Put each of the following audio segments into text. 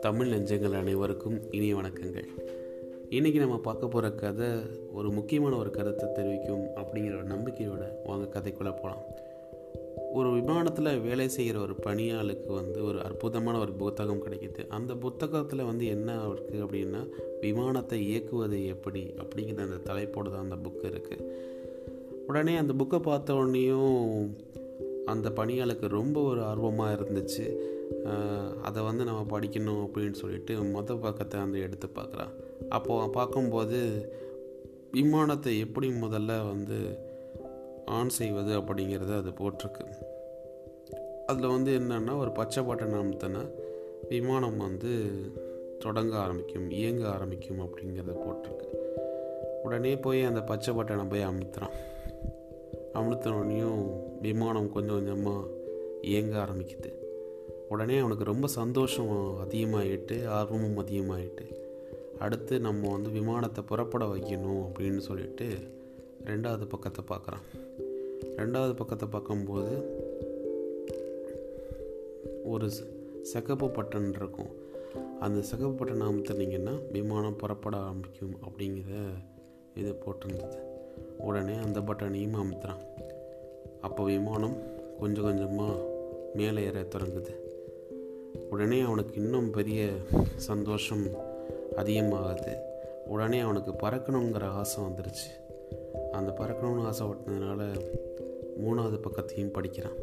தமிழ் நெஞ்சங்கள் அனைவருக்கும் இனிய வணக்கங்கள். இன்றைக்கி நம்ம பார்க்க போகிற கதை ஒரு முக்கியமான ஒரு கருத்தை தெரிவிக்கும் அப்படிங்கிற ஒரு நம்பிக்கையோட வாங்க கதைக்குள்ளே போகலாம் ஒரு விமானத்தில் வேலை செய்கிற ஒரு பணியாளுக்கு வந்து ஒரு அற்புதமான ஒரு புத்தகம் கிடைக்கிது. அந்த புத்தகத்தில் வந்து என்ன இருக்குது அப்படின்னா விமானத்தை இயக்குவது எப்படி அப்படிங்கிற அந்த தலைப்போடு தான் அந்த புக்கு இருக்குது உடனே அந்த புக்கை பார்த்த உடனேயும் அந்த பணியாளுக்கு ரொம்ப ஒரு ஆர்வமாக இருந்துச்சு. அதை வந்து நம்ம படிக்கணும் அப்படின்னு சொல்லிட்டு மொதல் பக்கத்தை வந்து எடுத்து பார்க்குறான் அப்போது பார்க்கும்போது விமானத்தை எப்படி முதல்ல வந்து ஆன் செய்வது அப்படிங்கிறது அது போட்டிருக்கு. அதில் வந்து என்னென்னா ஒரு பச்சை பட்டன் அமுத்தினா விமானம் வந்து தொடங்க ஆரம்பிக்கும் இயங்க ஆரம்பிக்கும் அப்படிங்கிறத போட்டிருக்கு. உடனே போய் அந்த பச்சை பட்டனை போய் அமுத்துறான். அமுத்தினோடனையும் விமானம் கொஞ்சம் கொஞ்சமாக இயங்க ஆரம்பிக்குது. உடனே அவனுக்கு ரொம்ப சந்தோஷம் அதிகமாகிட்டு ஆர்வமும் அதிகமாகிட்டு அடுத்து நம்ம வந்து விமானத்தை புறப்பட வைக்கணும் அப்படின்னு சொல்லிட்டு ரெண்டாவது பக்கத்தை பார்க்குறான். ரெண்டாவது பக்கத்தை பார்க்கும்போது ஒரு சிகப்பு பட்டன் இருக்கும். அந்த சிகப்பு பட்டன் அமுத்துனீங்கன்னா விமானம் புறப்பட ஆரம்பிக்கும் அப்படிங்கிற இது போட்டிருந்தது. உடனே அந்த பட்டனையும் அமுத்துறான். அப்போ விமானம் கொஞ்சம் கொஞ்சமாக மேலே ஏற தொடங்குது. உடனே அவனுக்கு இன்னும் பெரிய சந்தோஷம் அதிகமாகுது. உடனே அவனுக்கு பறக்கணுங்கிற ஆசை வந்துருச்சு. அந்த பறக்கணும்னு ஆசைப்பட்டதுனால மூணாவது பக்கத்தையும் படிக்கிறான்.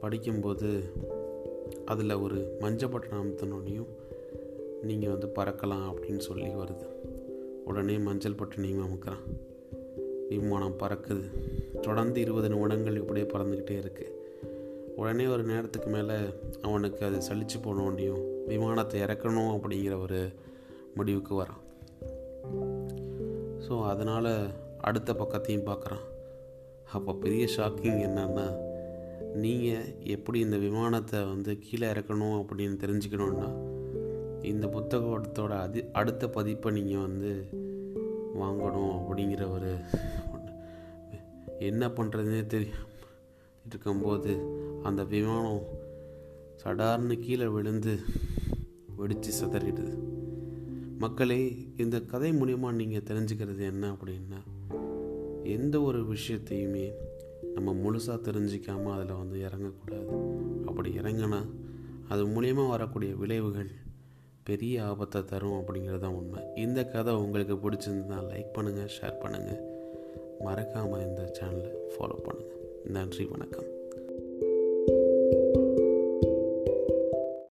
படிக்கும்போது அதில் ஒரு மஞ்சள் பட்டன் அமுத்தினோடனையும் நீங்கள் வந்து பறக்கலாம் அப்படின்னு சொல்லி வருது. உடனே மஞ்சள் பட்டனையும் அமுக்கிறான். விமானம் பறக்குது. தொடர்ந்து இருபது நிமிடங்கள் இப்படியே பறந்துக்கிட்டே இருக்குது உடனே ஒரு நேரத்துக்கு மேலே அவனுக்கு அது சலிச்சு போனோடனையும் விமானத்தை இறக்கணும் அப்படிங்கிற ஒரு முடிவுக்கு வரான். ஸோ அதனால் அடுத்த பக்கத்தையும் பார்க்குறான். அப்போ பெரிய ஷாக்கிங் என்னன்னா நீங்கள் எப்படி இந்த விமானத்தை வந்து கீழே இறக்கணும் அப்படின்னு தெரிஞ்சுக்கணுன்னா இந்த புத்தகத்தோட அதி அடுத்த பதிப்பை நீங்கள் வந்து வாங்கணும் அப்படிங்கிற ஒரு என்ன பண்ணுறதுனே தெரியும் இருக்கும்போது அந்த விமானம் சடார்னு கீழே விழுந்து வெடித்து சிதறிடுது. மக்களே இந்த கதை மூலிமா நீங்கள் தெரிஞ்சுக்கிறது என்ன அப்படின்னா எந்த ஒரு விஷயத்தையுமே நம்ம முழுசாக தெரிஞ்சிக்காமல் அதில் வந்து இறங்கக்கூடாது. அப்படி இறங்கினா அது மூலியமாக வரக்கூடிய விளைவுகள் பெரிய ஆபத்தை தரும் அப்படிங்கிறது தான் உண்மை. இந்த கதை உங்களுக்கு பிடிச்சிருந்தா லைக் பண்ணுங்கள் ஷேர் பண்ணுங்கள் மறக்காமல் இந்த சேனலை ஃபாலோ பண்ணுங்கள் நன்றி வணக்கம்.